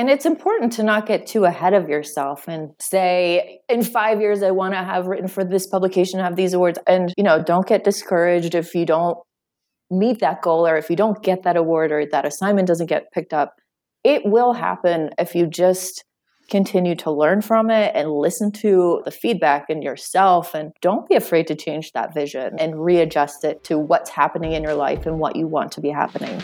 And it's important to not get too ahead of yourself and say, in five years, I want to have written for this publication, have these awards. And, you know, don't get discouraged if you don't meet that goal or if you don't get that award or that assignment doesn't get picked up. It will happen if you just continue to learn from it and listen to the feedback in yourself and don't be afraid to change that vision and readjust it to what's happening in your life and what you want to be happening.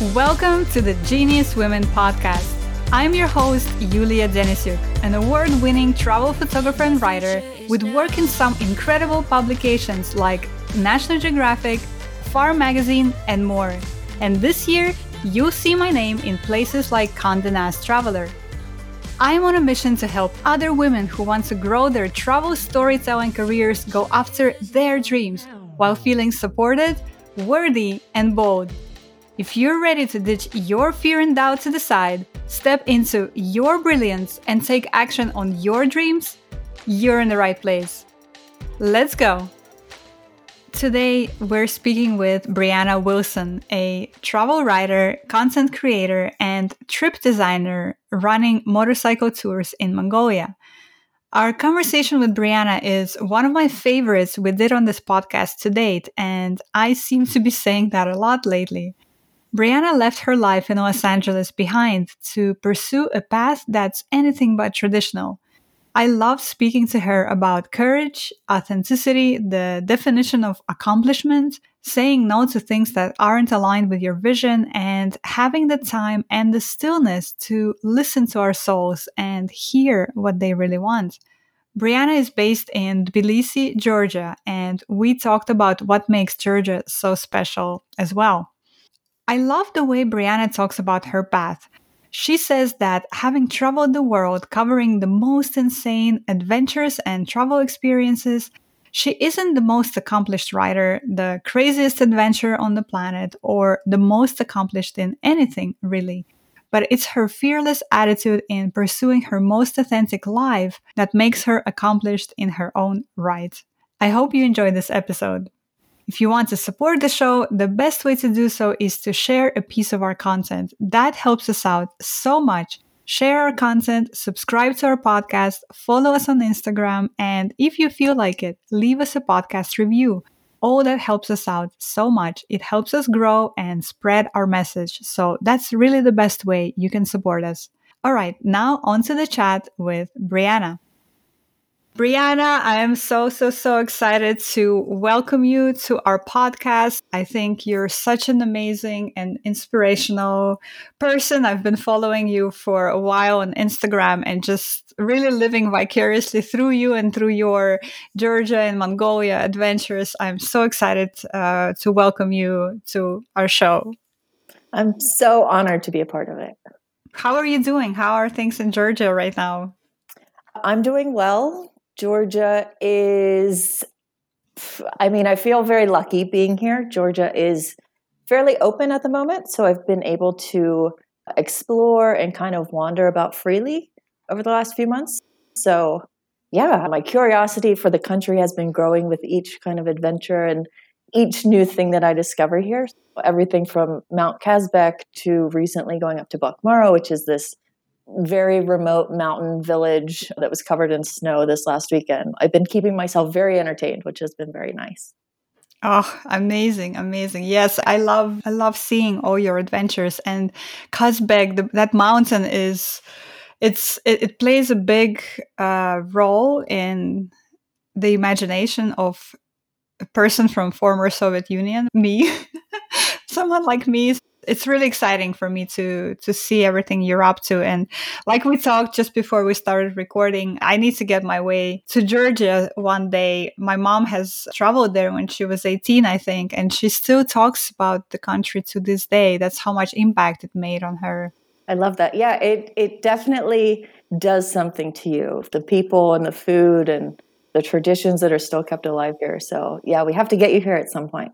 Welcome to the Genius Women podcast. I'm your host, Yulia Denisyuk, an award winning travel photographer and writer with work in some incredible publications like National Geographic, AFAR Magazine, and more. And this year, you'll see my name in places like Condé Nast Traveler. I'm on a mission to help other women who want to grow their travel storytelling careers go after their dreams while feeling supported, worthy, and bold. If you're ready to ditch your fear and doubt to the side, step into your brilliance, and take action on your dreams, you're in the right place. Let's go! Today, we're speaking with Brianna Wilson, a travel writer, content creator, and trip designer running motorcycle tours in Mongolia. Our conversation with Brianna is one of my favorites we did on this podcast to date, and I seem to be saying that a lot lately. Brianna left her life in Los Angeles behind to pursue a path that's anything but traditional. I love speaking to her about courage, authenticity, the definition of accomplishment, saying no to things that aren't aligned with your vision, and having the time and the stillness to listen to our souls and hear what they really want. Brianna is based in Tbilisi, Georgia, and we talked about what makes Georgia so special as well. I love the way Brianna talks about her path. She says that having traveled the world covering the most insane adventures and travel experiences, she isn't the most accomplished writer, the craziest adventurer on the planet, or the most accomplished in anything, really. But it's her fearless attitude in pursuing her most authentic life that makes her accomplished in her own right. I hope you enjoyed this episode. If you want to support the show, the best way to do so is to share a piece of our content. That helps us out so much. Share our content, subscribe to our podcast, follow us on Instagram, and if you feel like it, leave us a podcast review. All that helps us out so much. It helps us grow and spread our message. So that's really the best way you can support us. All right, now on to the chat with Brianna. Brianna, I am so, so, so excited to welcome you to our podcast. I think you're such an amazing and inspirational person. I've been following you for a while on Instagram and just really living vicariously through you and through your Georgia and Mongolia adventures. I'm so excited uh, to welcome you to our show. I'm so honored to be a part of it. How are you doing? How are things in Georgia right now? I'm doing well. Georgia is, I mean, I feel very lucky being here. Georgia is fairly open at the moment, so I've been able to explore and kind of wander about freely over the last few months. So, yeah, my curiosity for the country has been growing with each kind of adventure and each new thing that I discover here. Everything from Mount Kazbek to recently going up to Bakhmaro, which is this very remote mountain village that was covered in snow this last weekend. I've been keeping myself very entertained, which has been very nice. Oh, amazing, amazing. Yes, I love I love seeing all your adventures and Kazbek, the, that mountain is it's it, it plays a big uh, role in the imagination of a person from former Soviet Union, me. Someone like me it's really exciting for me to to see everything you're up to. And like we talked just before we started recording i need to get my way to georgia one day. My mom has traveled there when she was 18 i think and she still talks about the country to this day. That's how much impact it made on her. I love that. Yeah it it definitely does something to you. The people and the food and the traditions that are still kept alive here. So yeah we have to get you here at some point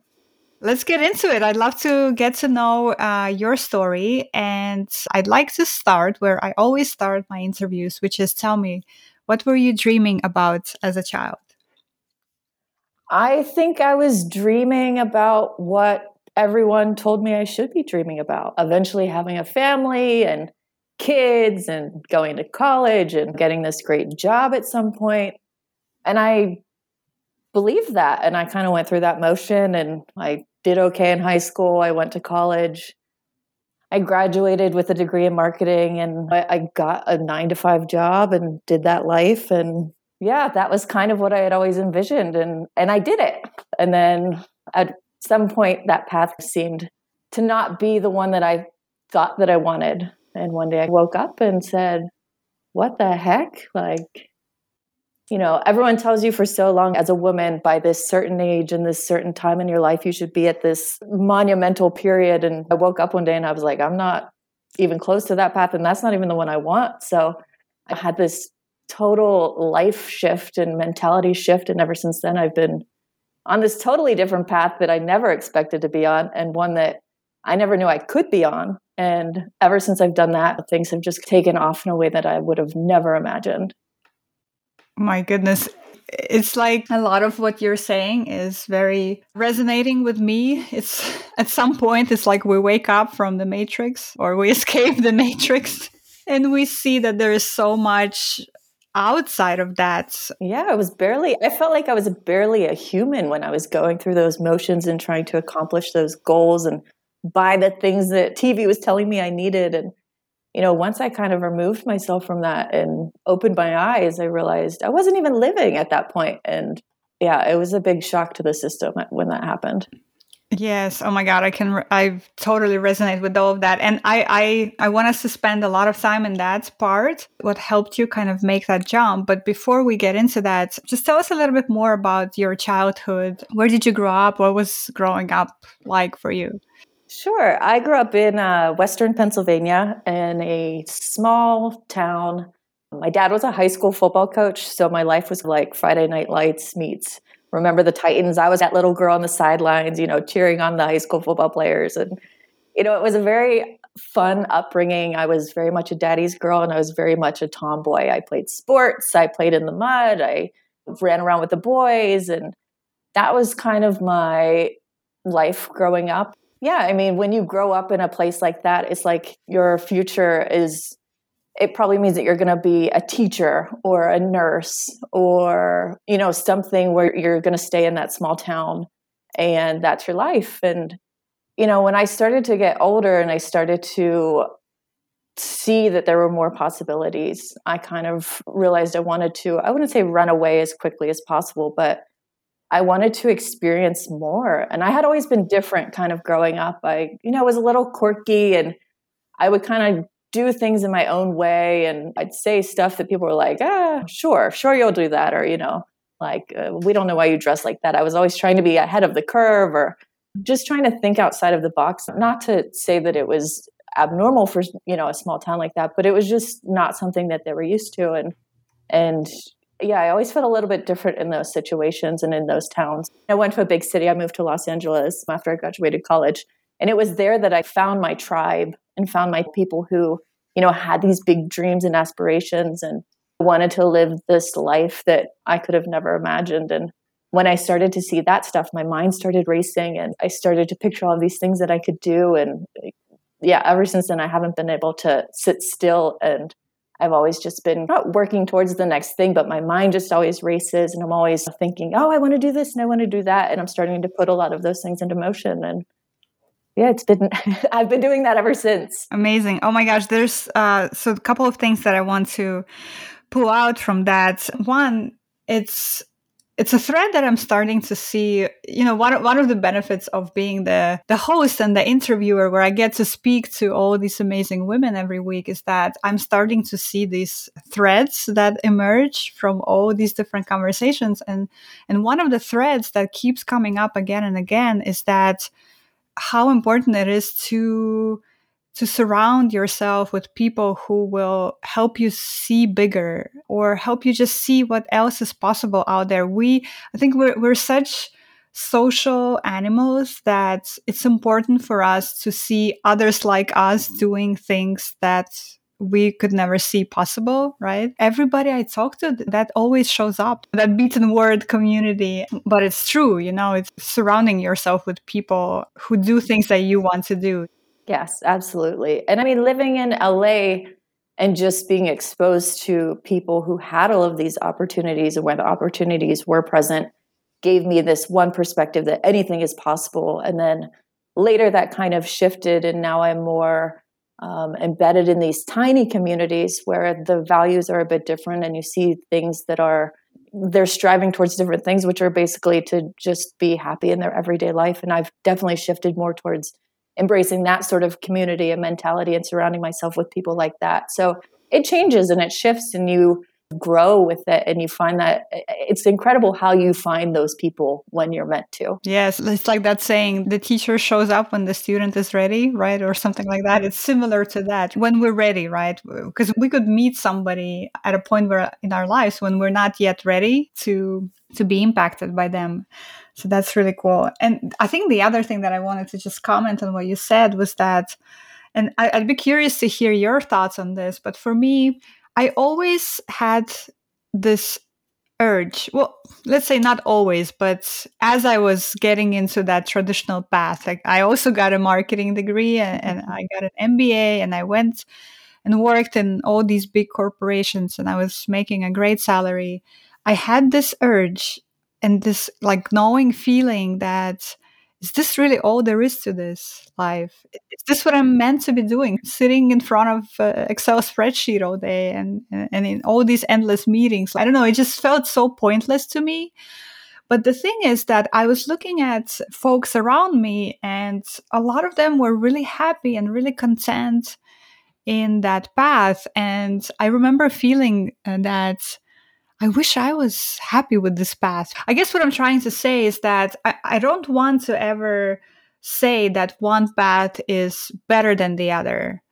Let's get into it. I'd love to get to know uh, your story. And I'd like to start where I always start my interviews, which is tell me, what were you dreaming about as a child? I think I was dreaming about what everyone told me I should be dreaming about eventually having a family and kids and going to college and getting this great job at some point. And I believed that. And I kind of went through that motion and I did okay in high school. I went to college. I graduated with a degree in marketing and I, got a nine to five job and did that life. And yeah, that was kind of what I had always envisioned. And, and I did it. And then at some point, that path seemed to not be the one that I thought that I wanted. And one day I woke up and said, What the heck? Like, you know, everyone tells you for so long as a woman by this certain age and this certain time in your life, you should be at this monumental period. And I woke up one day and I was like, I'm not even close to that path. And that's not even the one I want. So I had this total life shift and mentality shift. And ever since then, I've been on this totally different path that I never expected to be on and one that I never knew I could be on. And ever since I've done that, things have just taken off in a way that I would have never imagined. My goodness. It's like a lot of what you're saying is very resonating with me. It's at some point, it's like we wake up from the matrix or we escape the matrix and we see that there is so much outside of that. Yeah, I was barely, I felt like I was barely a human when I was going through those motions and trying to accomplish those goals and buy the things that TV was telling me I needed. And, you know, once I kind of removed myself from that and opened my eyes, I realized I wasn't even living at that point. And yeah, it was a big shock to the system when that happened. Yes. Oh my God. I can, I totally resonate with all of that. And I, I, I want us to spend a lot of time in that part, what helped you kind of make that jump. But before we get into that, just tell us a little bit more about your childhood. Where did you grow up? What was growing up like for you? Sure. I grew up in uh, Western Pennsylvania in a small town. My dad was a high school football coach, so my life was like Friday Night Lights meets Remember the Titans. I was that little girl on the sidelines, you know, cheering on the high school football players. And, you know, it was a very fun upbringing. I was very much a daddy's girl and I was very much a tomboy. I played sports, I played in the mud, I ran around with the boys. And that was kind of my life growing up yeah, I mean, when you grow up in a place like that, it's like your future is, it probably means that you're going to be a teacher or a nurse or, you know, something where you're going to stay in that small town and that's your life. And, you know, when I started to get older and I started to see that there were more possibilities, I kind of realized I wanted to, I wouldn't say run away as quickly as possible, but I wanted to experience more. And I had always been different kind of growing up. I, you know, was a little quirky and I would kind of do things in my own way. And I'd say stuff that people were like, ah, sure, sure, you'll do that. Or, you know, like, uh, we don't know why you dress like that. I was always trying to be ahead of the curve or just trying to think outside of the box. Not to say that it was abnormal for, you know, a small town like that, but it was just not something that they were used to. And, and yeah, I always felt a little bit different in those situations and in those towns. I went to a big city. I moved to Los Angeles after I graduated college. And it was there that I found my tribe and found my people who, you know, had these big dreams and aspirations and wanted to live this life that I could have never imagined. And when I started to see that stuff, my mind started racing and I started to picture all these things that I could do. And yeah, ever since then, I haven't been able to sit still and I've always just been not working towards the next thing, but my mind just always races and I'm always thinking, oh, I want to do this and I want to do that. And I'm starting to put a lot of those things into motion. And yeah, it's been, I've been doing that ever since. Amazing. Oh my gosh. There's, uh, so a couple of things that I want to pull out from that. One, it's it's a thread that I'm starting to see. You know, one one of the benefits of being the the host and the interviewer, where I get to speak to all these amazing women every week, is that I'm starting to see these threads that emerge from all these different conversations. And and one of the threads that keeps coming up again and again is that how important it is to to surround yourself with people who will help you see bigger or help you just see what else is possible out there. We, I think we're, we're such social animals that it's important for us to see others like us mm-hmm. doing things that we could never see possible, right? Everybody I talk to, that always shows up, that beaten word community. But it's true, you know, it's surrounding yourself with people who do things that you want to do. Yes, absolutely. And I mean, living in LA, and just being exposed to people who had all of these opportunities and where the opportunities were present gave me this one perspective that anything is possible and then later that kind of shifted and now i'm more um, embedded in these tiny communities where the values are a bit different and you see things that are they're striving towards different things which are basically to just be happy in their everyday life and i've definitely shifted more towards embracing that sort of community and mentality and surrounding myself with people like that. So it changes and it shifts and you grow with it and you find that it's incredible how you find those people when you're meant to. Yes, it's like that saying the teacher shows up when the student is ready, right? Or something like that. It's similar to that when we're ready, right? Because we could meet somebody at a point where in our lives when we're not yet ready to to be impacted by them. So that's really cool. And I think the other thing that I wanted to just comment on what you said was that, and I, would be curious to hear your thoughts on this, but for me, I always had this urge well let's say not always but as i was getting into that traditional path like i also got a marketing degree and, and, i got an mba and i went and worked in all these big corporations and i was making a great salary i had this urge and this like knowing feeling that is this really all there is to this life? Is this what i'm meant to be doing? Sitting in front of uh, excel spreadsheet all day and and in all these endless meetings. I don't know it just felt so pointless to me. But the thing is that i was looking at folks around me and a lot of them were really happy and really content in that path. And i remember feeling uh, that I wish I was happy with this path. I guess what I'm trying to say is that I, I don't want to ever say that one path is better than the other,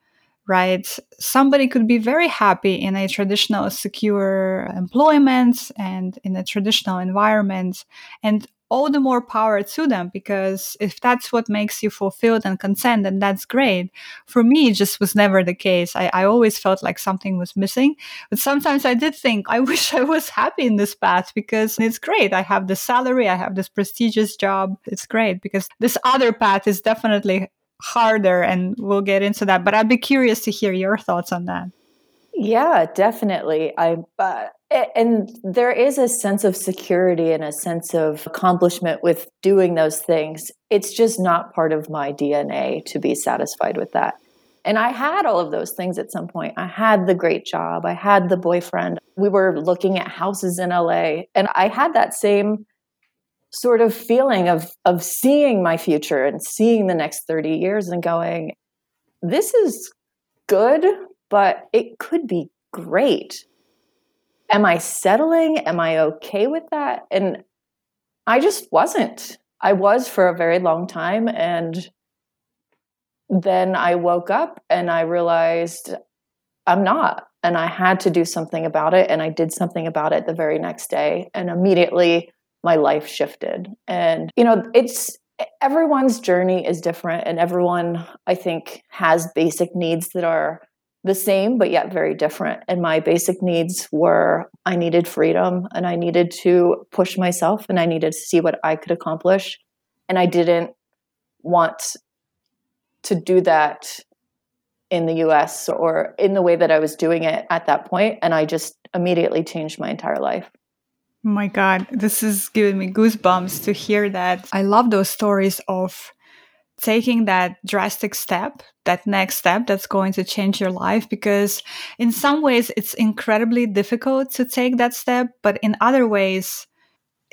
right? Somebody could be very happy in a traditional secure employment and in a traditional environment and all the more power to them because if that's what makes you fulfilled and content, then that's great. For me, it just was never the case. I, I always felt like something was missing. But sometimes I did think, I wish I was happy in this path because it's great. I have the salary, I have this prestigious job. It's great because this other path is definitely harder and we'll get into that. But I'd be curious to hear your thoughts on that. Yeah, definitely. I uh, and there is a sense of security and a sense of accomplishment with doing those things. It's just not part of my DNA to be satisfied with that. And I had all of those things at some point. I had the great job. I had the boyfriend. We were looking at houses in LA, and I had that same sort of feeling of of seeing my future and seeing the next 30 years and going this is good but it could be great. Am I settling? Am I okay with that? And I just wasn't. I was for a very long time. And then I woke up and I realized I'm not. And I had to do something about it. And I did something about it the very next day. And immediately my life shifted. And, you know, it's everyone's journey is different. And everyone, I think, has basic needs that are the same but yet very different and my basic needs were i needed freedom and i needed to push myself and i needed to see what i could accomplish and i didn't want to do that in the US or in the way that I was doing it at that point and I just immediately changed my entire life. Oh my god, this is giving me goosebumps to hear that. I love those stories of taking that drastic step, that next step that's going to change your life. Because in some ways, it's incredibly difficult to take that step, but in other ways,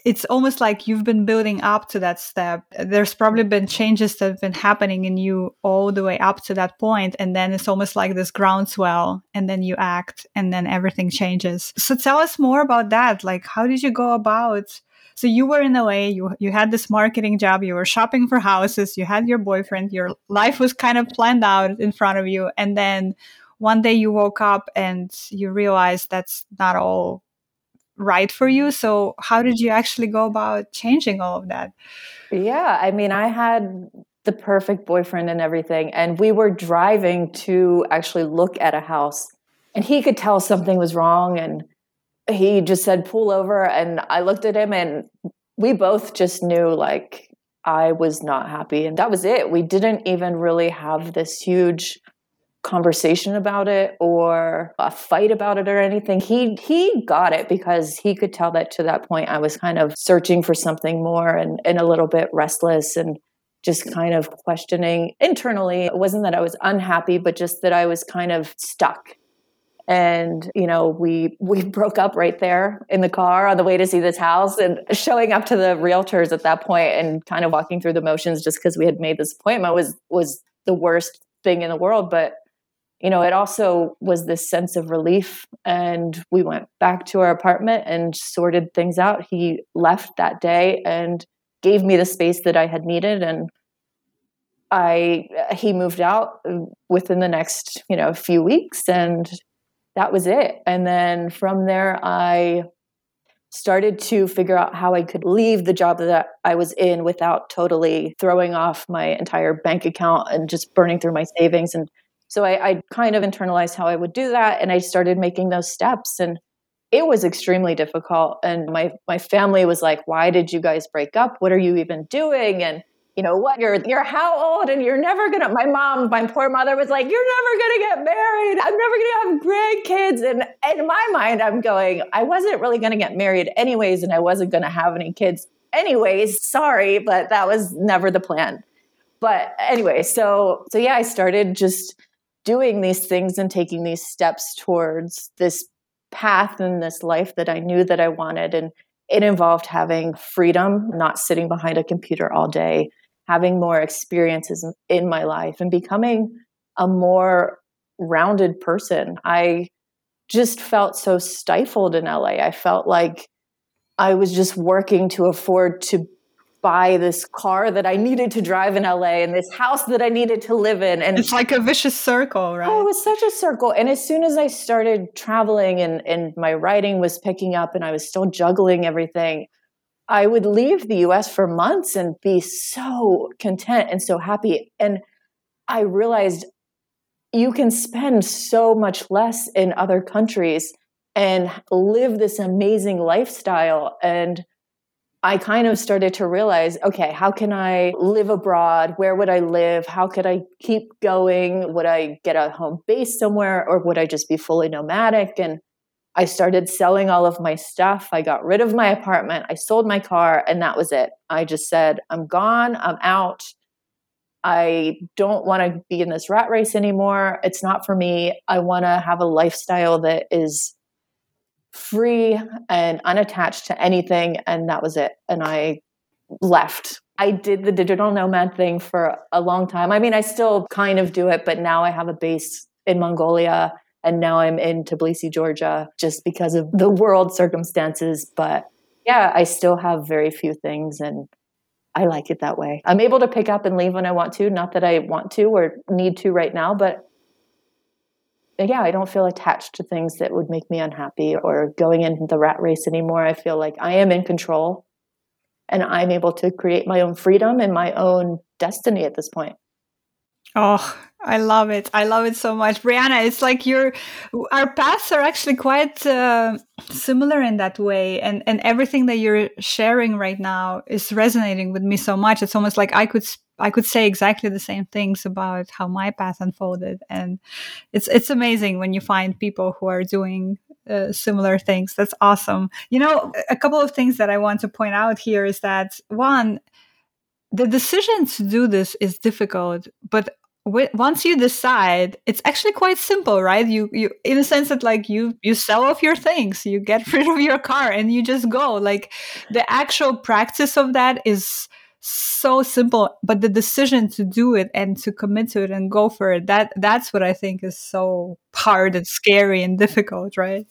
it's almost like you've been building up to that step. There's probably been changes that have been happening in you all the way up to that point, And then it's almost like this groundswell, and then you act, and then everything changes. So tell us more about that. Like, how did you go about so you were in LA, you you had this marketing job, you were shopping for houses, you had your boyfriend, your life was kind of planned out in front of you, and then one day you woke up and you realized that's not all right for you. So how did you actually go about changing all of that? Yeah, I mean, I had the perfect boyfriend and everything, and we were driving to actually look at a house, and he could tell something was wrong and he just said pull over and i looked at him and we both just knew like i was not happy and that was it we didn't even really have this huge conversation about it or a fight about it or anything. He he got it because he could tell that to that point I was kind of searching for something more and, and a little bit restless and just kind of questioning internally. It wasn't that I was unhappy, but just that I was kind of stuck. And you know, we we broke up right there in the car on the way to see this house, and showing up to the realtors at that point and kind of walking through the motions just because we had made this appointment was was the worst thing in the world. But you know, it also was this sense of relief. And we went back to our apartment and sorted things out. He left that day and gave me the space that I had needed. And I, he moved out uh, within the next, you know, few weeks. And that was it. And then from there, I started to figure out how I could leave the job that I was in without totally throwing off my entire bank account and just burning through my savings and so I, I kind of internalized how I would do that, and I started making those steps. And it was extremely difficult. And my my family was like, "Why did you guys break up? What are you even doing?" And you know what? You're you're how old? And you're never gonna. My mom, my poor mother, was like, "You're never gonna get married. I'm never gonna have grandkids." And in my mind, I'm going, I wasn't really gonna get married anyways, and I wasn't gonna have any kids anyways. Sorry, but that was never the plan. But anyway, so so yeah, I started just doing these things and taking these steps towards this path and this life that I knew that I wanted. And it involved having freedom, not sitting behind a computer all day, having more experiences in my life, and becoming a more rounded person. I just felt so stifled in LA. I felt like I was just working to afford to buy this car that I needed to drive in LA and this house that I needed to live in. And it's like a vicious circle, right? Oh, it was such a circle. And as soon as I started traveling and, and my writing was picking up and I was still juggling everything, I would leave the US for months and be so content and so happy. And I realized you can spend so much less in other countries and live this amazing lifestyle. And I kind of started to realize okay, how can I live abroad? Where would I live? How could I keep going? Would I get a home base somewhere or would I just be fully nomadic? And I started selling all of my stuff. I got rid of my apartment. I sold my car, and that was it. I just said, I'm gone. I'm out. I don't want to be in this rat race anymore. It's not for me. I want to have a lifestyle that is free and unattached to anything. And that was it. And I left. I did the digital nomad thing for a long time. I mean, I still kind of do it, but now I have a base in Mongolia and now I'm in Tbilisi, Georgia, just because of the world circumstances. But yeah, I still have very few things and I like it that way. I'm able to pick up and leave when I want to. Not that I want to or need to right now, but yeah, I don't feel attached to things that would make me unhappy or going into the rat race anymore. I feel like I am in control and I'm able to create my own freedom and my own destiny at this point. Oh, I love it. I love it so much. Brianna, it's like your our paths are actually quite uh, similar in that way and and everything that you're sharing right now is resonating with me so much. It's almost like I could I could say exactly the same things about how my path unfolded and it's it's amazing when you find people who are doing uh, similar things. That's awesome. You know, a couple of things that I want to point out here is that one the decision to do this is difficult, but once you decide it's actually quite simple right you you in a sense that like you you sell off your things you get rid of your car and you just go like the actual practice of that is so simple but the decision to do it and to commit to it and go for it that that's what i think is so hard and scary and difficult right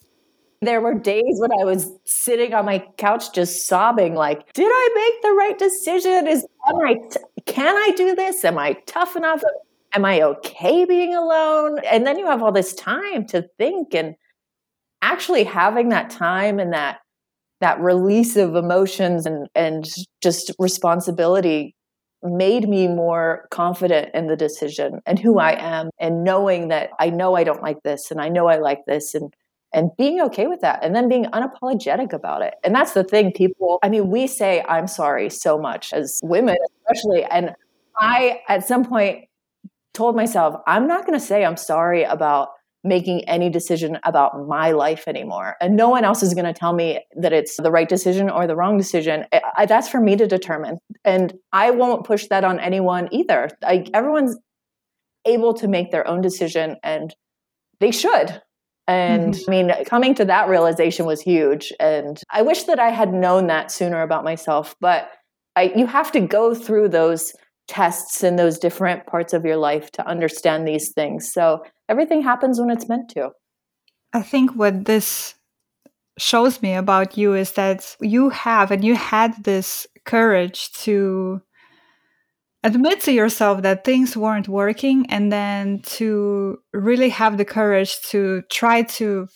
there were days when I was sitting on my couch just sobbing, like, did I make the right decision? Is am I t- can I do this? Am I tough enough? am I okay being alone? And then you have all this time to think and actually having that time and that that release of emotions and and just responsibility made me more confident in the decision and who I am and knowing that I know I don't like this and I know I like this and and being okay with that and then being unapologetic about it. And that's the thing people I mean we say I'm sorry so much as women especially and I at some point told myself, I'm not going to say I'm sorry about making any decision about my life anymore. And no one else is going to tell me that it's the right decision or the wrong decision. I, that's for me to determine. And I won't push that on anyone either. I, everyone's able to make their own decision and they should. And mm-hmm. I mean, coming to that realization was huge. And I wish that I had known that sooner about myself, but I, you have to go through those tests in those different parts of your life to understand these things. So everything happens when it's meant to. I think what this shows me about you is that you have and you had this courage to admit to yourself that things weren't working and then to really have the courage to try to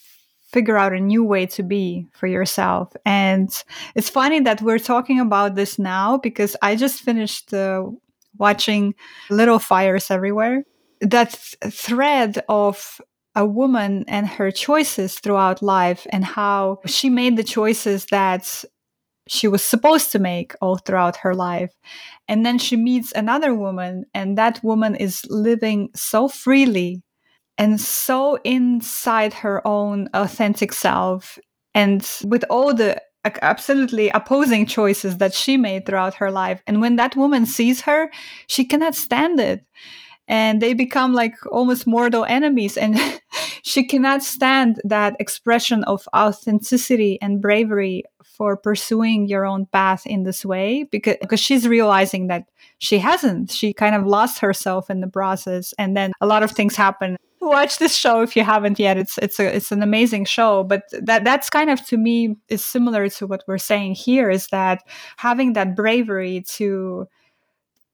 figure out a new way to be for yourself. And it's funny that we're talking about this now because I just finished uh, watching Little Fires Everywhere. That thread of a woman and her choices throughout life and how she made the choices that she was supposed to make all throughout her life. And then she meets another woman, and that woman is living so freely and so inside her own authentic self and with all the absolutely opposing choices that she made throughout her life. And when that woman sees her, she cannot stand it. And they become like almost mortal enemies. And she cannot stand that expression of authenticity and bravery for pursuing your own path in this way because, because she's realizing that she hasn't. She kind of lost herself in the process. And then a lot of things happen watch this show if you haven't yet. It's it's a it's an amazing show. But that that's kind of to me is similar to what we're saying here. Is that having that bravery to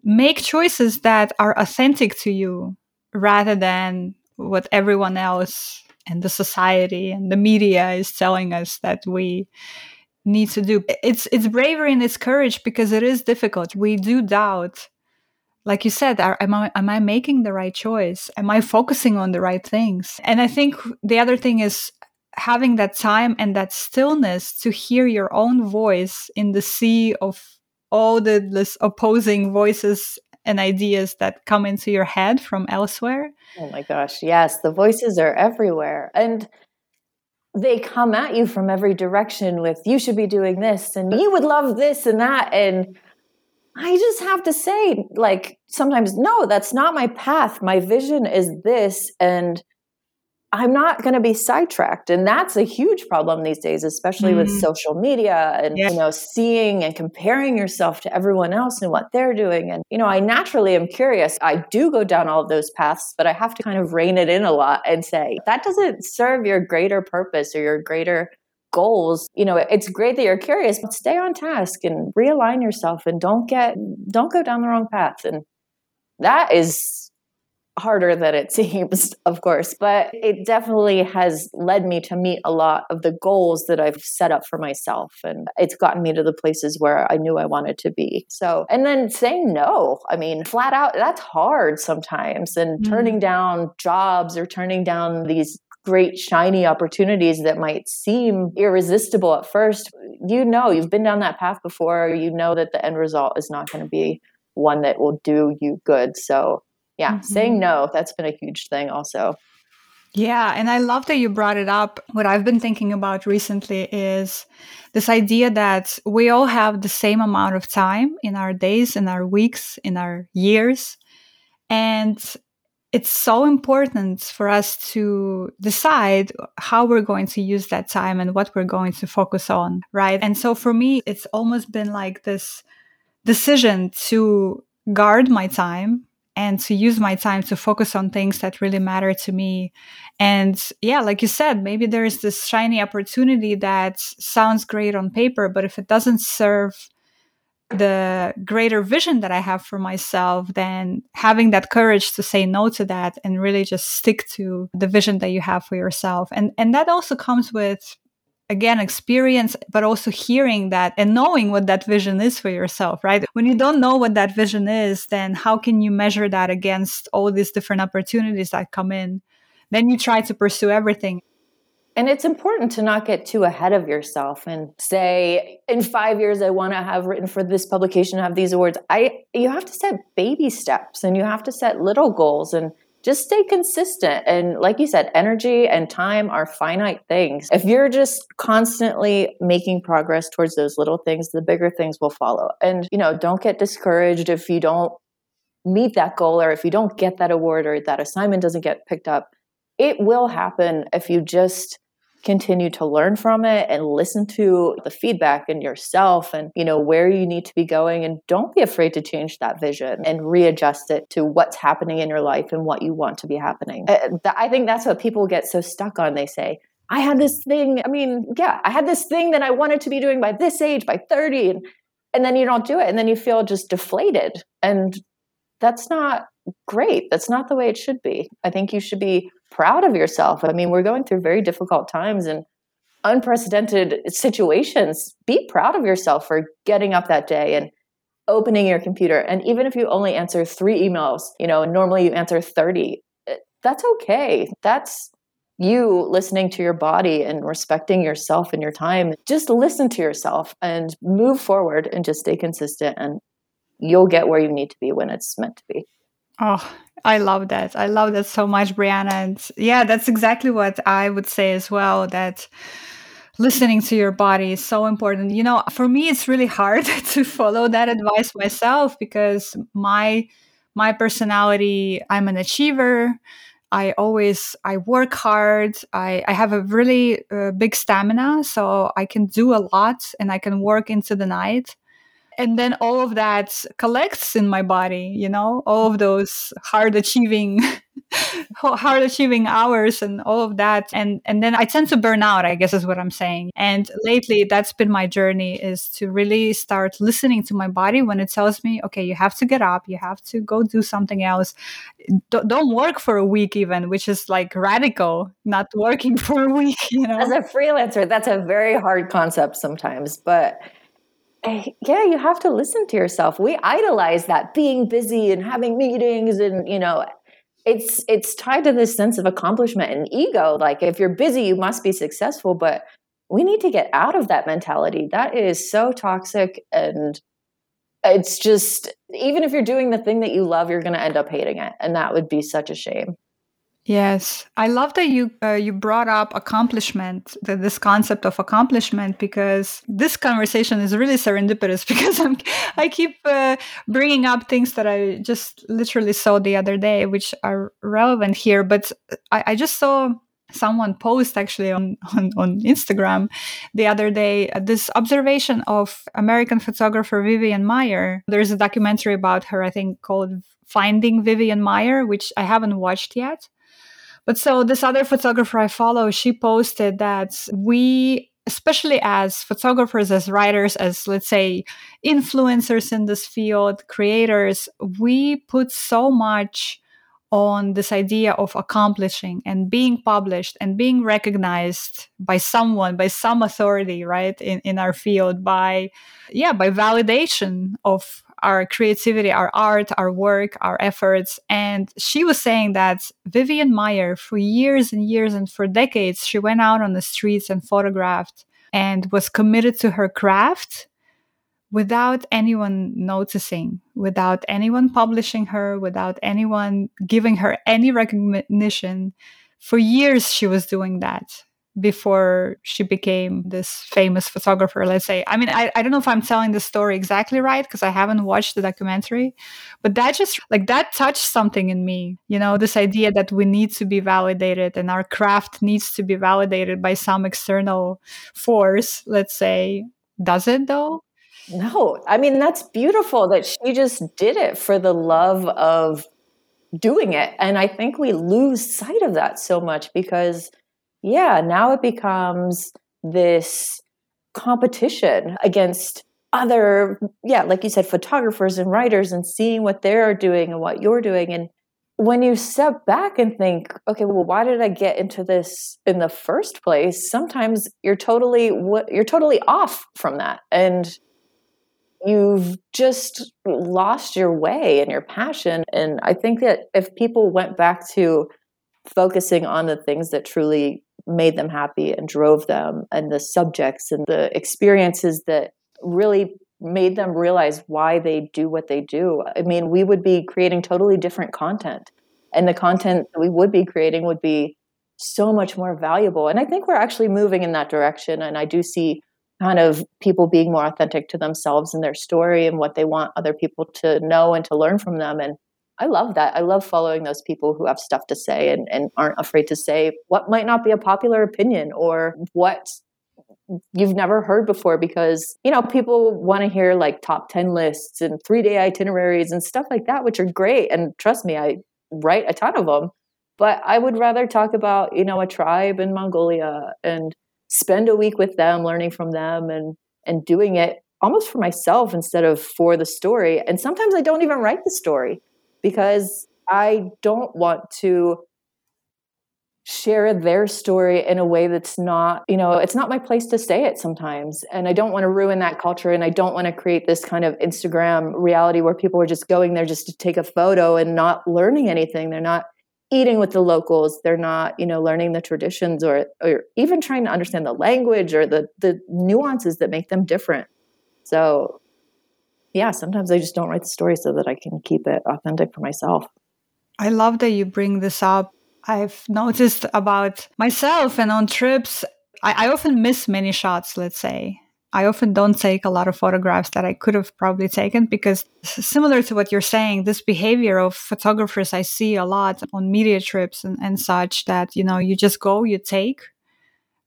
make choices that are authentic to you rather than what everyone else and the society and the media is telling us that we need to do. It's it's bravery and it's courage because it is difficult. We do doubt like you said are, am i am i making the right choice? Am i focusing on the right things? And i think the other thing is having that time and that stillness to hear your own voice in the sea of all the opposing voices and ideas that come into your head from elsewhere. Oh my gosh yes the voices are everywhere. And they come at you from every direction with you should be doing this and you would love this and that and I just have to say, like, sometimes, no, that's not my path. My vision is this. And I'm not going to be sidetracked. And that's a huge problem these days, especially mm. with social media and, you know, seeing and comparing yourself to everyone else and what they're doing. And, you know, I naturally am curious. I do go down all of those paths, but I have to kind of rein it in a lot and say, that doesn't serve your greater purpose or your greater goals you know it's great that you're curious but stay on task and realign yourself and don't get don't go down the wrong path. And that is harder than it seems of course but it definitely has led me to meet a lot of the goals that i've set up for myself. And it's gotten me to the places where i knew i wanted to be. So and then saying no i mean flat out that's hard sometimes. And mm-hmm. turning down jobs or turning down these great shiny opportunities that might seem irresistible at first you know you've been down that path before you know that the end result is not going to be one that will do you good so yeah mm-hmm. saying no that's been a huge thing also yeah, and I love that you brought it up. What I've been thinking about recently is this idea that we all have the same amount of time in our days, in our weeks, in our years. And it's so important for us to decide how we're going to use that time and what we're going to focus on, right? And so for me, it's almost been like this decision to guard my time and to use my time to focus on things that really matter to me. And yeah, like you said, maybe there's this shiny opportunity that sounds great on paper, but if it doesn't serve the greater vision that I have for myself, then having that courage to say no to that and really just stick to the vision that you have for yourself. And and that also comes with again experience but also hearing that and knowing what that vision is for yourself right? When you don't know what that vision is then how can you measure that against all these different opportunities that come in? Then you try to pursue everything and it's important to not get too ahead of yourself and say in 5 years I want to have written for this publication have these awards. I you have to set baby steps and you have to set little goals and just stay consistent. And like you said, energy and time are finite things. If you're just constantly making progress towards those little things, the bigger things will follow. And, you know, don't get discouraged if you don't meet that goal or if you don't get that award or that assignment doesn't get picked up. It will happen if you just continue to learn from it and listen to the feedback in yourself and you know where you need to be going and don't be afraid to change that vision and readjust it to what's happening in your life and what you want to be happening. Uh, i think that's what people get so stuck on. They say i had this thing i mean yeah i had this thing that i wanted to be doing by this age by 30 and and then you don't do it and then you feel just deflated. And that's not great. That's not the way it should be. I think you should be proud of yourself. I mean, we're going through very difficult times and unprecedented situations. Be proud of yourself for getting up that day and opening your computer. And even if you only answer three emails, you know, normally you answer 30, eh, that's okay. That's you listening to your body and respecting yourself and your time. Just listen to yourself and move forward and just stay consistent and you'll get where you need to be when it's meant to be. Oh, I love that. I love that so much, Brianna. And yeah, that's exactly what I would say as well that listening to your body is so important. You know, for me it's really hard to follow that advice myself because my my personality, I'm an achiever. I always I work hard. I, I have a really uh, big stamina, so I can do a lot and I can work into the night and then all of that collects in my body you know all of those hard achieving hard achieving hours and all of that. And and then i tend to burn out i guess is what i'm saying. And lately that's been my journey is to really start listening to my body when it tells me okay you have to get up you have to go do something else. D- don't work for a week even which is like radical not working for a week you know? As a freelancer that's a very hard concept sometimes but Eh, yeah, you have to listen to yourself. We idolize that being busy and having meetings and, you know, it's it's tied to this sense of accomplishment and ego. Like if you're busy, you must be successful, but we need to get out of that mentality. That is so toxic and it's just even if you're doing the thing that you love, you're going to end up hating it, and that would be such a shame. Yes, I love that you uh, you brought up accomplishment, the, this concept of accomplishment, because this conversation is really serendipitous. Because I'm, I keep uh, bringing up things that I just literally saw the other day, which are relevant here. But I, I just saw someone post actually on, on, on Instagram the other day uh, this observation of American photographer Vivian Maier. There's a documentary about her, I think, called Finding Vivian Maier, which I haven't watched yet but so this other photographer I follow, she posted that we especially as photographers, as writers, as let's say influencers in this field, creators, we put so much on this idea of accomplishing and being published and being recognized by someone, by some authority, right, in, in our field, by, yeah, by validation of our creativity, our art, our work, our efforts. And she was saying that Vivian Maier, for years and years and for decades, she went out on the streets and photographed and was committed to her craft without anyone noticing, without anyone publishing her, without anyone giving her any recognition. For years, she was doing that before she became this famous photographer let's say. I mean i, I don't know if i'm telling the story exactly right because i haven't watched the documentary but that just like that touched something in me you know this idea that we need to be validated and our craft needs to be validated by some external force let's say. Does it though? No. I mean that's beautiful that she just did it for the love of doing it and i think we lose sight of that so much because yeah, now it becomes this competition against other, yeah, like you said, photographers and writers and seeing what they're doing and what you're doing. And when you step back and think, okay, well, why did I get into this in the first place? Sometimes you're totally you're totally off from that, and you've just lost your way and your passion. And I think that if people went back to focusing on the things that truly made them happy and drove them and the subjects and the experiences that really made them realize why they do what they do. I mean, we would be creating totally different content. And the content that we would be creating would be so much more valuable. And I think we're actually moving in that direction. And I do see kind of people being more authentic to themselves and their story and what they want other people to know and to learn from them. And I love that. I love following those people who have stuff to say and, and aren't afraid to say what might not be a popular opinion or what you've never heard before because you know people want to hear like top 10 lists and three day itineraries and stuff like that which are great. And trust me i write a ton of them but i would rather talk about you know a tribe in mongolia and spend a week with them learning from them and and doing it almost for myself instead of for the story. And sometimes i don't even write the story because i don't want to share their story in a way that's not, you know, it's not my place to say it sometimes. And I don't want to ruin that culture. And I don't want to create this kind of Instagram reality where people are just going there just to take a photo and not learning anything. They're not eating with the locals. They're not, you know, learning the traditions or, or even trying to understand the language or the, the nuances that make them different. So, yeah, sometimes I just don't write the story so that I can keep it authentic for myself. I love that you bring this up I've noticed about myself and on trips, I, I often miss many shots, let's say. I often don't take a lot of photographs that I could have probably taken because, similar to what you're saying, this behavior of photographers I see a lot on media trips and, and such that, you know, you just go, you take,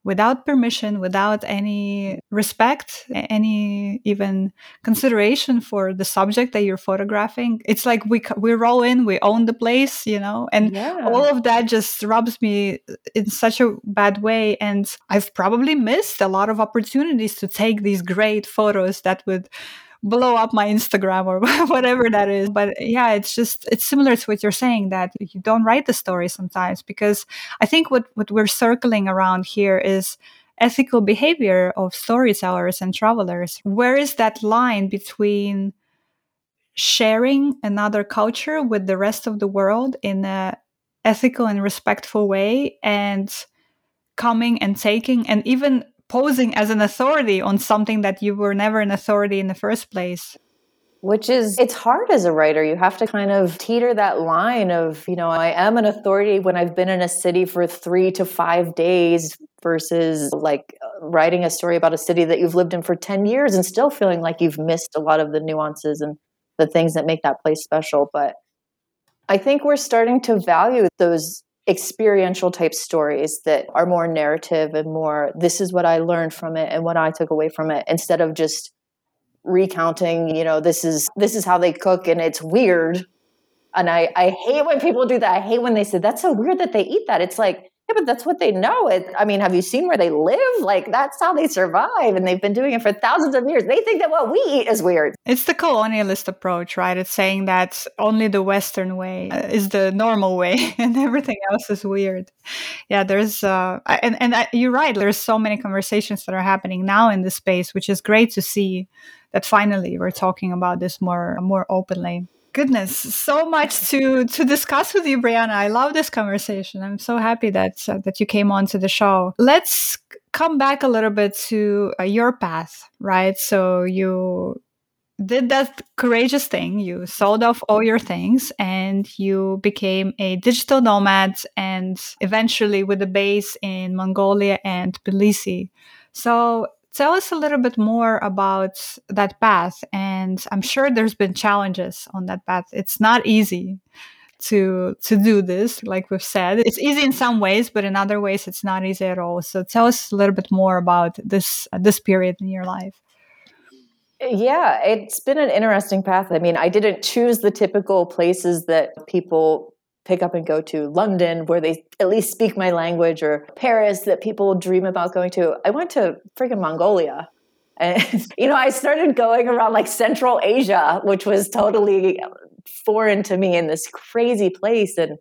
without permission, without any respect, any even consideration for the subject that you're photographing. It's like we we roll in, we own the place, you know, and yeah. all of that just rubs me in such a bad way. And I've probably missed a lot of opportunities to take these great photos that would blow up my Instagram or whatever that is. But yeah, it's just it's similar to what you're saying that you don't write the story sometimes because I think what what we're circling around here is ethical behavior of storytellers and travelers. Where is that line between sharing another culture with the rest of the world in a ethical and respectful way and coming and taking and even posing as an authority on something that you were never an authority in the first place. Which is it's hard as a writer. You have to kind of teeter that line of you know i am an authority when i've been in a city for 3 to 5 days versus like writing a story about a city that you've lived in for 10 years and still feeling like you've missed a lot of the nuances and the things that make that place special. But i think we're starting to value those experiential type stories that are more narrative and more this is what I learned from it and what I took away from it instead of just recounting, you know, this is this is how they cook and it's weird. And I I hate when people do that. I hate when they say that's so weird that they eat that. It's like yeah, but that's what they know. It, I mean, have you seen where they live? Like, that's how they survive. And they've been doing it for thousands of years. They think that what we eat is weird. It's the colonialist approach, right? It's saying that only the Western way uh, is the normal way and everything else is weird. Yeah, there's, uh, and, and you're right. There's so many conversations that are happening now in this space, which is great to see that finally we're talking about this more, more openly goodness, so much to to discuss with you, Brianna. I love this conversation. I'm so happy that uh, that you came on to the show. Let's come back a little bit to uh, your path, right? So you did that courageous thing. You sold off all your things and you became a digital nomad and eventually with a base in Mongolia and Tbilisi. So Tell us a little bit more about that path. And I'm sure there's been challenges on that path. It's not easy to to do this like we've said it's easy in some ways but in other ways it's not easy at all so tell us a little bit more about this uh, this period in your life yeah it's been an interesting path i mean i didn't choose the typical places that people pick up and go to London, where they at least speak my language, or Paris that people dream about going to. I went to freaking Mongolia. And, you know, I started going around like Central Asia, which was totally foreign to me in this crazy place. And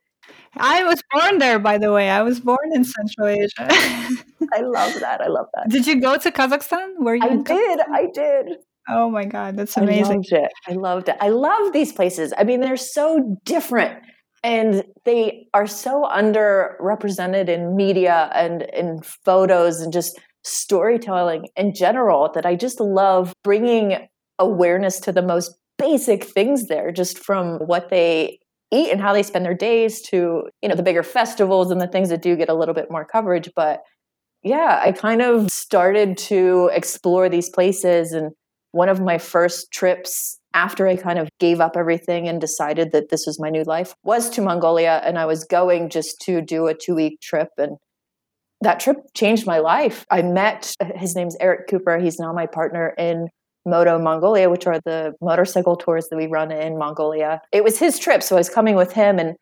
I was born there, by the way. I was born in Central Asia. I love that. I love that. Did you go to Kazakhstan? Where you? I did. I did. Oh my God, that's amazing. I loved it. I loved it. I love these places. I mean, they're so different and they are so underrepresented in media and in photos and just storytelling in general that I just love bringing awareness to the most basic things there just from what they eat and how they spend their days to you know the bigger festivals and the things that do get a little bit more coverage. But yeah i kind of started to explore these places. And one of my first trips after i kind of gave up everything and decided that this was my new life was to mongolia and i was going just to do a two week trip and that trip changed my life i met his name's eric cooper he's now my partner in Moto Mongolia, which are the motorcycle tours that we run in Mongolia. It was his trip, so I was coming with him and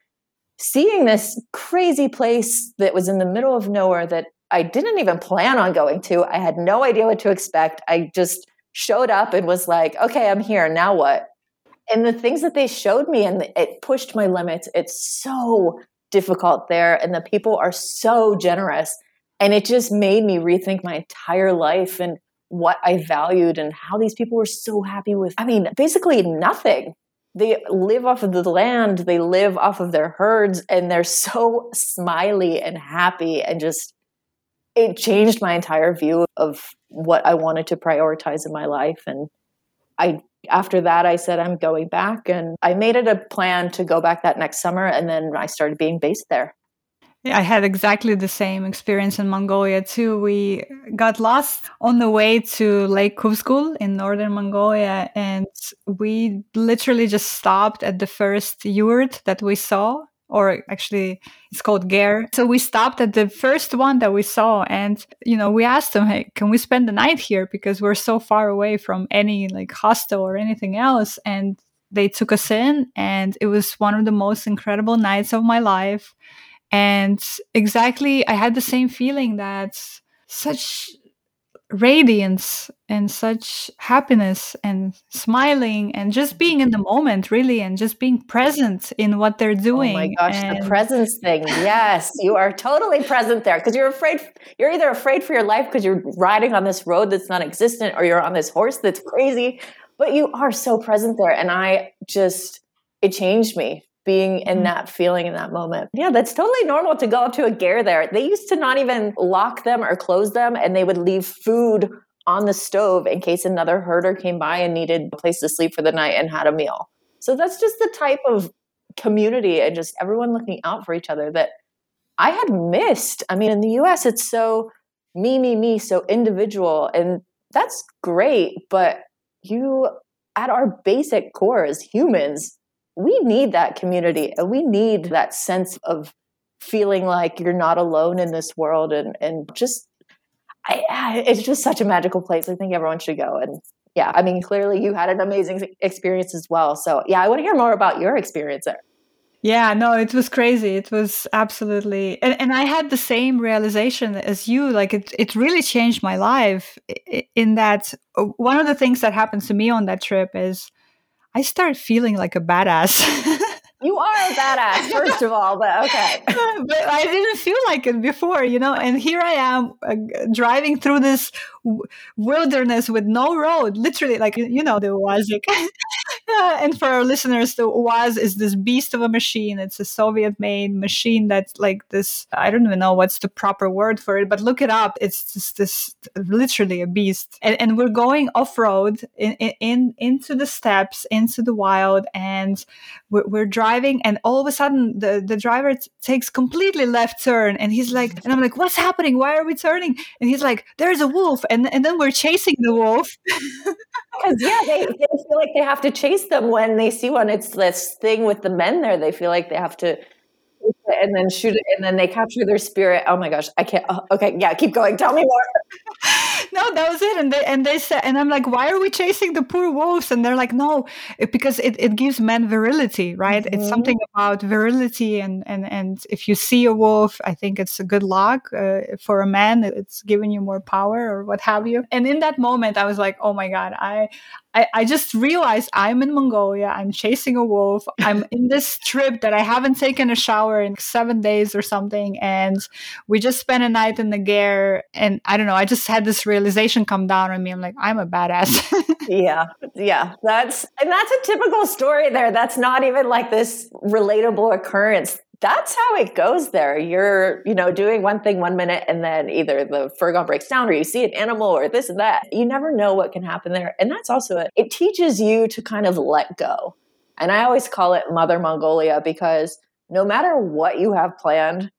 seeing this crazy place that was in the middle of nowhere that I didn't even plan on going to. I had no idea what to expect. I just showed up and was like, okay, I'm here. Now what? And the things that they showed me and it pushed my limits. It's so difficult there and the people are so generous. And it just made me rethink my entire life and what I valued and how these people were so happy with, I mean, basically nothing. They live off of the land, they live off of their herds, and they're so smiley and happy and just, it changed my entire view of what I wanted to prioritize in my life. And I, after that, I said, I'm going back. And I made it a plan to go back that next summer. And then I started being based there. I had exactly the same experience in Mongolia too. We got lost on the way to Lake Khuvsgul in northern Mongolia, and we literally just stopped at the first yurt that we saw, or actually it's called ger. So we stopped at the first one that we saw, and you know we asked them, "Hey, can we spend the night here?" Because we're so far away from any like hostel or anything else, and they took us in, and it was one of the most incredible nights of my life and exactly, I had the same feeling that such radiance and such happiness and smiling and just being in the moment really and just being present in what they're doing. Oh my gosh, and the presence thing. Yes, you are totally present there because you're afraid you're either afraid for your life because you're riding on this road that's non-existent or you're on this horse that's crazy, but you are so present there and I just it changed me being in mm-hmm. that feeling in that moment. Yeah, that's totally normal to go up to a ger there. They used to not even lock them or close them, and they would leave food on the stove in case another herder came by and needed a place to sleep for the night and had a meal. So that's just the type of community and just everyone looking out for each other that I had missed. I mean, in the US, it's so me, me, me, so individual. And that's great. But you, at our basic core as humans, we need that community and we need that sense of feeling like you're not alone in this world and and just I, it's just such a magical place. I think everyone should go. And yeah, I mean, clearly you had an amazing experience as well. So yeah, I want to hear more about your experience there. Yeah, no, it was crazy. It was absolutely, and, and I had the same realization as you. Like it, it really changed my life. In that, uh, one of the things that happens to me on that trip is I start feeling like a badass. you are a badass, first of all, but okay. but I didn't feel like it before, you know. And here I am uh, driving through this w- wilderness with no road, literally, like you know, the And for our listeners, the UAZ is this beast of a machine. It's a Soviet-made machine that's like this. I don't even know what's the proper word for it, but look it up. It's just this literally a beast. And, and we're going off-road in, in into the steppes, into the wild, and we're, we're driving. And all of a sudden, the the driver t- takes completely left turn, and he's like, and I'm like, what's happening? Why are we turning? And he's like, there's a wolf, and and then we're chasing the wolf. Because yeah, they, they feel like they have to chase them when they see one. It's this thing with the men there. They feel like they have to and then shoot it and then they capture their spirit. Oh my gosh. I can't oh, okay. Yeah keep going. Tell me more no that was it and they and they said and i'm like why are we chasing the poor wolves and they're like no it, because it, it gives men virility right mm-hmm. it's something about virility and and and if you see a wolf i think it's a good luck uh, for a man it's giving you more power or what have you and in that moment i was like oh my god i I, I just realized I'm in Mongolia. I'm chasing a wolf. I'm in this trip that I haven't taken a shower in seven days or something. And we just spent a night in the Ger. And I don't know, I just had this realization come down on me. I'm like, I'm a badass. yeah. Yeah. That's, and that's a typical story there. That's not even like this relatable occurrence. That's how it goes there. You're, you know, doing one thing one minute and then either the furgon breaks down or you see an animal or this and that. You never know what can happen there. And that's also it. It teaches you to kind of let go. And I always call it Mother Mongolia because no matter what you have planned,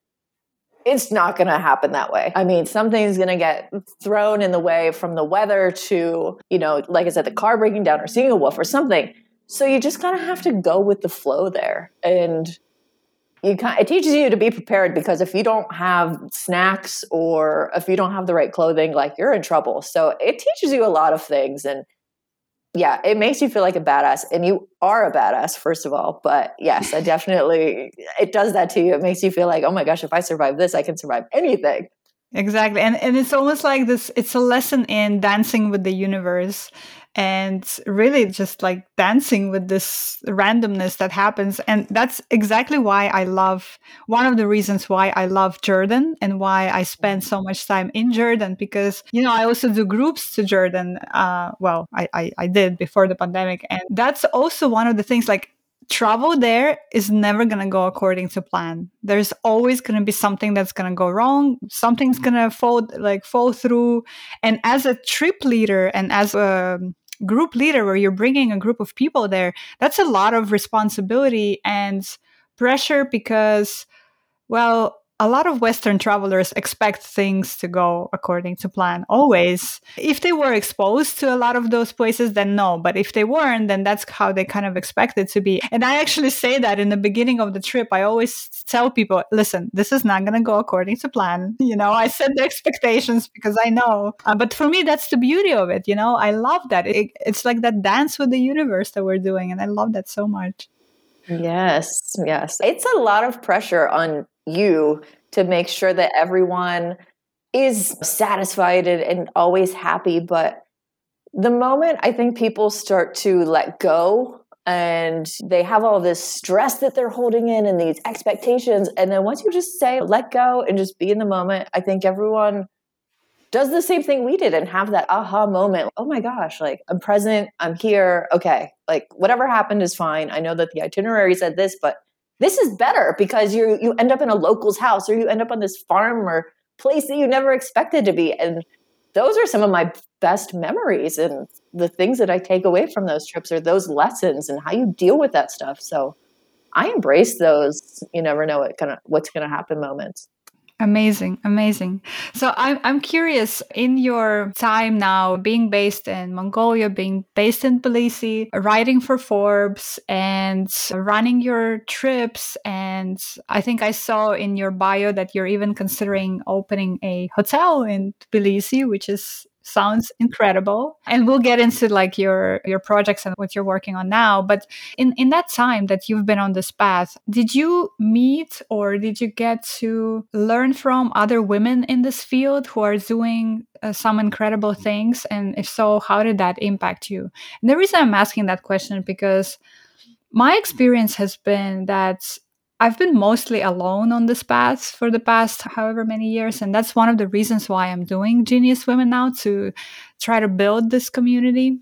it's not going to happen that way. I mean, something's going to get thrown in the way from the weather to, you know, like I said, the car breaking down or seeing a wolf or something. So you just kind of have to go with the flow there. And you kind it teaches you to be prepared because if you don't have snacks or if you don't have the right clothing, like you're in trouble. So it teaches you a lot of things. And yeah, it makes you feel like a badass, and you are a badass, first of all. But yes, I definitely it does that to you. It makes you feel like, oh my gosh, if I survive this, I can survive anything. Exactly, and and it's almost like this. It's a lesson in dancing with the universe, and really just like dancing with this randomness that happens. And that's exactly why i love one of the reasons why i love jordan and why i spend so much time in jordan because you know i also do groups to jordan uh, well I, I i did before the pandemic. And that's also one of the things like travel there is never going to go according to plan. There's always going to be something that's going to go wrong. Something's going to fall like fall through. And as a trip leader and as a group leader where you're bringing a group of people there that's a lot of responsibility and pressure because well a lot of Western travelers expect things to go according to plan always. If they were exposed to a lot of those places, then no. But if they weren't, then that's how they kind of expect it to be. And I actually say that in the beginning of the trip. I always tell people, listen, this is not going to go according to plan. You know, I set the expectations because I know. Uh, but for me, that's the beauty of it. You know, I love that. It, it's like that dance with the universe that we're doing. And I love that so much. Yes, yes. It's a lot of pressure on you to make sure that everyone is satisfied and, and always happy. But the moment I think people start to let go and they have all this stress that they're holding in and these expectations. And then once you just say, let go and just be in the moment, I think everyone does the same thing we did and have that aha moment. Oh my gosh, like I'm present, I'm here. Okay, like whatever happened is fine. I know that the itinerary said this, but this is better because you you end up in a local's house or you end up on this farm or place that you never expected to be and those are some of my best memories and the things that I take away from those trips are those lessons and how you deal with that stuff. So I embrace those you never know what kind of what's going to happen moments. Amazing, amazing. So I'm I'm curious in your time now being based in Mongolia, being based in Tbilisi, writing for Forbes and running your trips and I think I saw in your bio that you're even considering opening a hotel in Tbilisi, which is sounds incredible. And we'll get into like your your projects and what you're working on now but in in that time that you've been on this path did you meet or did you get to learn from other women in this field who are doing uh, some incredible things? And if so how did that impact you? And the reason i'm asking that question because my experience has been that I've been mostly alone on this path for the past however many years. And that's one of the reasons why I'm doing Genius Women now to try to build this community.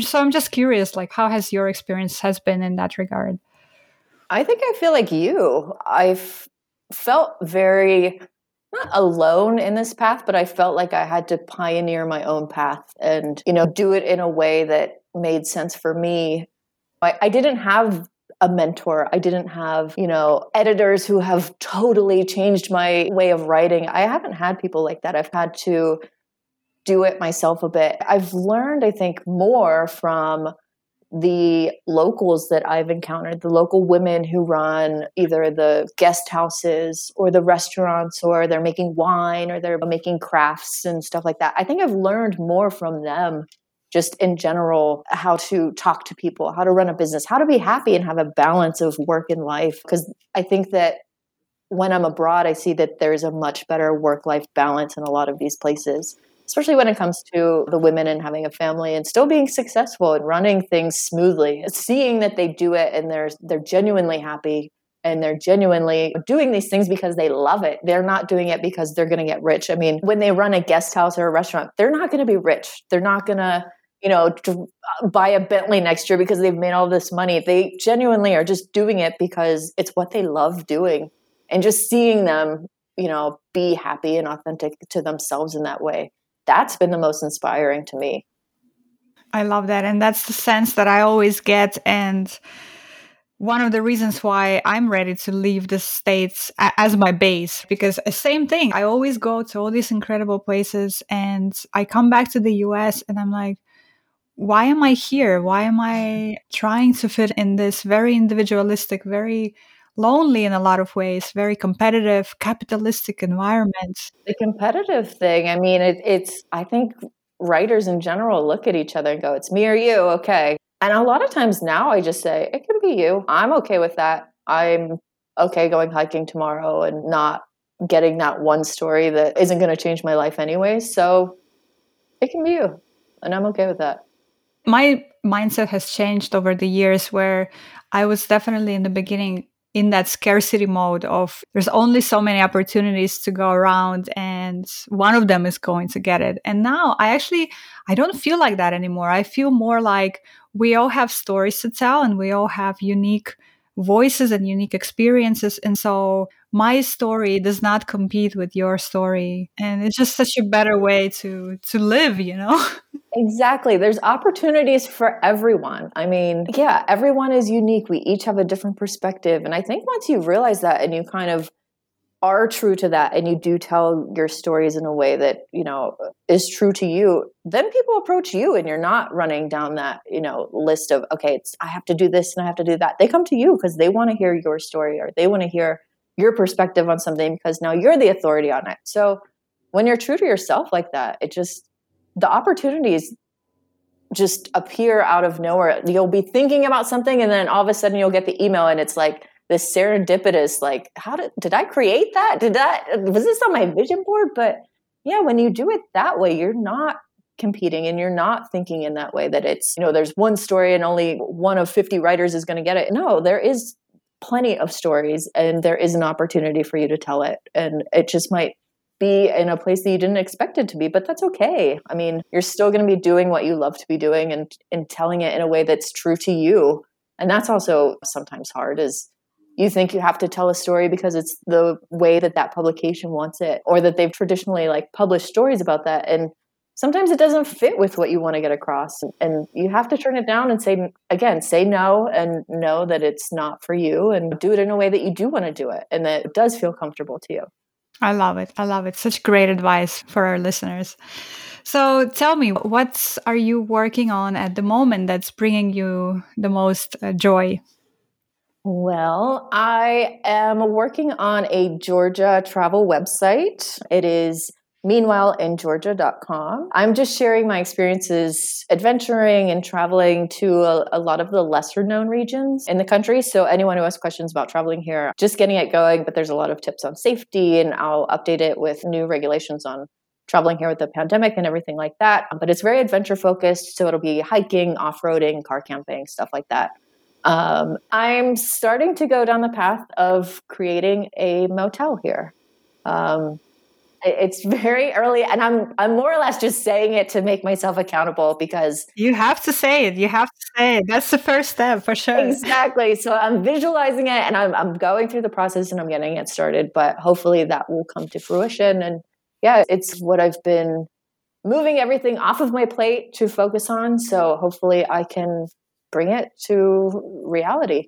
So I'm just curious, like, how has your experience has been in that regard? I think I feel like you. I've felt very not alone in this path, but I felt like I had to pioneer my own path and, you know, do it in a way that made sense for me. I, I didn't have a mentor. I didn't have, you know, editors who have totally changed my way of writing. I haven't had people like that. I've had to do it myself a bit. I've learned, I think, more from the locals that I've encountered, the local women who run either the guest houses or the restaurants, or they're making wine or they're making crafts and stuff like that. I think I've learned more from them just in general, how to talk to people, how to run a business, how to be happy and have a balance of work and life. Because I think that when I'm abroad, I see that there's a much better work life balance in a lot of these places, especially when it comes to the women and having a family and still being successful and running things smoothly. Seeing that they do it and they're they're genuinely happy and they're genuinely doing these things because they love it. They're not doing it because they're going to get rich. I mean, when they run a guest house or a restaurant, they're not going to be rich. They're not going to, you know, buy a Bentley next year because they've made all this money. They genuinely are just doing it because it's what they love doing. And just seeing them, you know, be happy and authentic to themselves in that way. That's been the most inspiring to me. I love that. And that's the sense that I always get. And one of the reasons why I'm ready to leave the States as my base, because same thing, I always go to all these incredible places and I come back to the US and I'm like, why am I here? Why am I trying to fit in this very individualistic, very lonely in a lot of ways, very competitive, capitalistic environment? The competitive thing, I mean, it, it's, I think writers in general look at each other and go, it's me or you. Okay. And a lot of times now I just say, it can be you. I'm okay with that. I'm okay going hiking tomorrow and not getting that one story that isn't going to change my life anyway. So it can be you. And I'm okay with that. My mindset has changed over the years where I was definitely in the beginning in that scarcity mode of there's only so many opportunities to go around and one of them is going to get it. And now i actually i don't feel like that anymore. I feel more like we all have stories to tell and we all have unique voices and unique experiences. And so my story does not compete with your story. And it's just such a better way to to live you know? Exactly. There's opportunities for everyone. I mean yeah everyone is unique. We each have a different perspective. And i think once you realize that and you kind of are true to that and you do tell your stories in a way that you know is true to you then people approach you and you're not running down that you know list of okay it's i have to do this and i have to do that. They come to you because they want to hear your story or they want to hear your perspective on something because now you're the authority on it. So when you're true to yourself like that it just the opportunities just appear out of nowhere. You'll be thinking about something and then all of a sudden you'll get the email and it's like this serendipitous like how did did i create that? Did that was this on my vision board? But yeah when you do it that way you're not competing and you're not thinking in that way that it's you know there's one story and only one of 50 writers is going to get it. No there is plenty of stories and there is an opportunity for you to tell it. And it just might be in a place that you didn't expect it to be but that's okay. I mean you're still going to be doing what you love to be doing and and telling it in a way that's true to you. And that's also sometimes hard is you think you have to tell a story because it's the way that that publication wants it or that they've traditionally like published stories about that and sometimes it doesn't fit with what you want to get across and you have to turn it down and say again say no and know that it's not for you and do it in a way that you do want to do it and that it does feel comfortable to you. I love it. I love it. Such great advice for our listeners. So tell me what are you working on at the moment that's bringing you the most uh, joy well, I am working on a Georgia travel website. It is meanwhileingeorgia.com. I'm just sharing my experiences adventuring and traveling to a, a, lot of the lesser known regions in the country. So, anyone who has questions about traveling here, just getting it going. But there's a lot of tips on safety, and I'll update it with new regulations on traveling here with the pandemic and everything like that. But it's very adventure focused. So, it'll be hiking, off roading, car camping, stuff like that. Um, I'm starting to go down the path of creating a motel here. Um, it's very early, and I'm I'm more or less just saying it to make myself accountable because you have to say it. You have to say it. That's the first step for sure. Exactly. So I'm visualizing it, and I'm I'm going through the process, and I'm getting it started. But hopefully, that will come to fruition. And yeah, it's what I've been moving everything off of my plate to focus on. So hopefully, I can bring it to reality.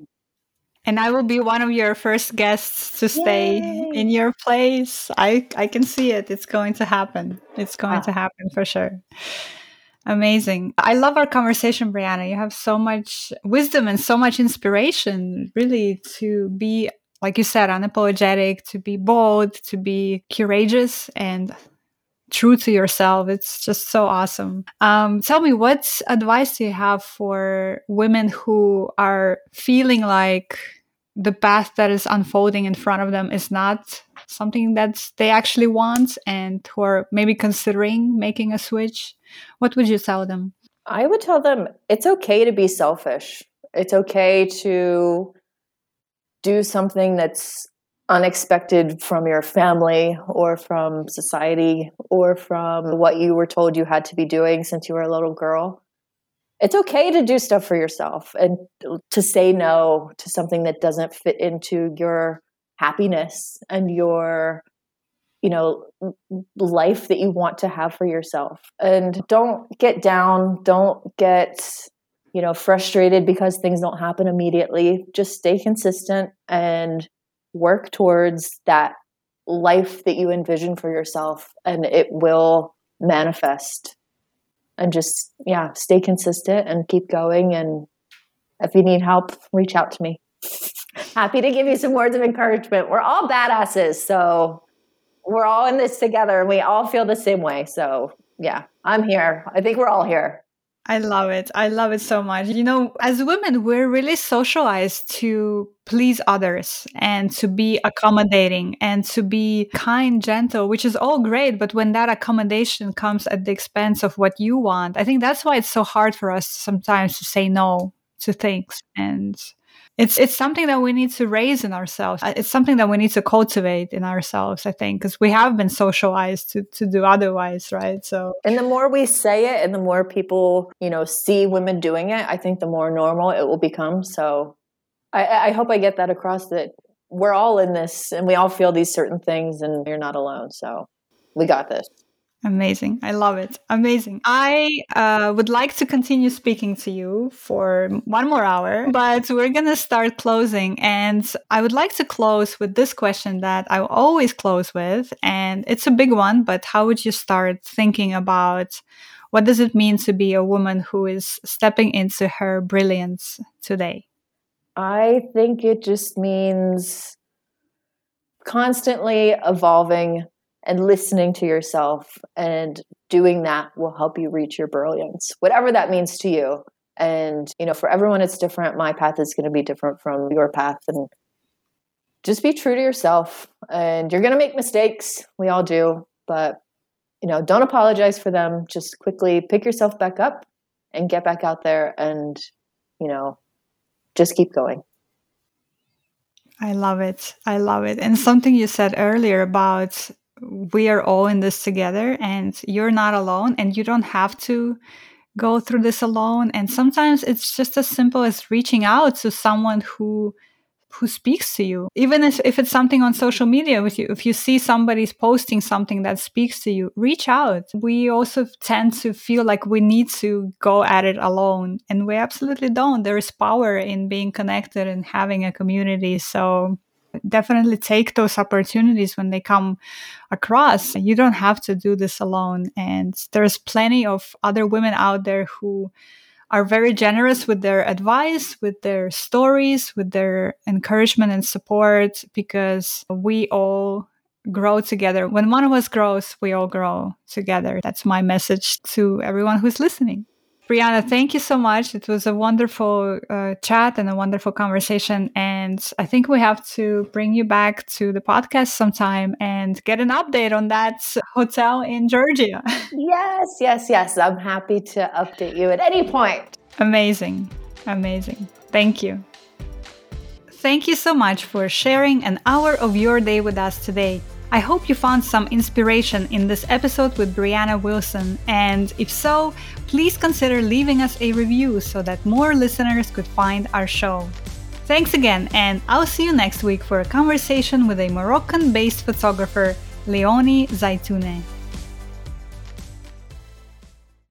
And I will be one of your first guests to stay Yay. in your place. I I can see it. It's going to happen. It's going to happen for sure. Amazing. I love our conversation, Brianna. You have so much wisdom and so much inspiration, really, to be, like you said, unapologetic, to be bold, to be courageous, and true to yourself. It's just so awesome. Um, tell me, what advice do you have for women who are feeling like the path that is unfolding in front of them is not something that they actually want and who are maybe considering making a switch? What would you tell them? I would tell them it's okay to be selfish. It's okay to do something that's unexpected from your family or from society or from what you were told you had to be doing since you were a little girl, it's okay to do stuff for yourself and to say no to something that doesn't fit into your happiness and your you know life that you want to have for yourself. And don't get down don't get you know frustrated because things don't happen immediately. Just stay consistent and work towards that life that you envision for yourself and it will manifest. And just yeah stay consistent and keep going. And if you need help reach out to me. Happy to give you some words of encouragement. We're all badasses so we're all in this together and we all feel the same way. So yeah i'm here. I think we're all here I love it. I love it so much. You know, as women, we're really socialized to please others and to be accommodating and to be kind, gentle, which is all great. But when that accommodation comes at the expense of what you want, I think that's why it's so hard for us sometimes to say no to things. And it's it's something that we need to raise in ourselves. Uh, it's something that we need to cultivate in ourselves i think because we have been socialized to to do otherwise right? So and the more we say it and the more people you know see women doing it i think the more normal it will become. So i i hope i get that across that we're all in this and we all feel these certain things and you're not alone. So we got this Amazing. I love it. Amazing. I uh, would like to continue speaking to you for one more hour, but we're going to start closing. And I would like to close with this question that I always close with. And it's a big one, but how would you start thinking about what does it mean to be a woman who is stepping into her brilliance today? I think it just means constantly evolving and listening to yourself and doing that will help you reach your brilliance whatever that means to you. And you know for everyone it's different. My path is going to be different from your path. And just be true to yourself. And you're going to make mistakes. We all do. But you know don't apologize for them. Just quickly pick yourself back up and get back out there and you know just keep going. I love it. I love it. And something you said earlier about we are all in this together and you're not alone and you don't have to go through this alone. And sometimes it's just as simple as reaching out to someone who who speaks to you. Even if, if it's something on social media with you if you see somebody's posting something that speaks to you reach out. We also tend to feel like we need to go at it alone and we absolutely don't. There is power in being connected and having a community. So definitely take those opportunities when they come across. You don't have to do this alone. And there's plenty of other women out there who are very generous with their advice, with their stories, with their encouragement and support, because we all grow together. When one of us grows, we all grow together. That's my message to everyone who's listening. Brianna, thank you so much. It was a wonderful uh, chat and a wonderful conversation. And I think we have to bring you back to the podcast sometime and get an update on that hotel in Georgia. yes, yes, yes. I'm happy to update you at any point. Amazing. Amazing. Thank you. Thank you so much for sharing an hour of your day with us today. I hope you found some inspiration in this episode with Brianna Wilson, and if so, please consider leaving us a review so that more listeners could find our show. Thanks again, and I'll see you next week for a conversation with a Moroccan based photographer, Leonie Zaitoune.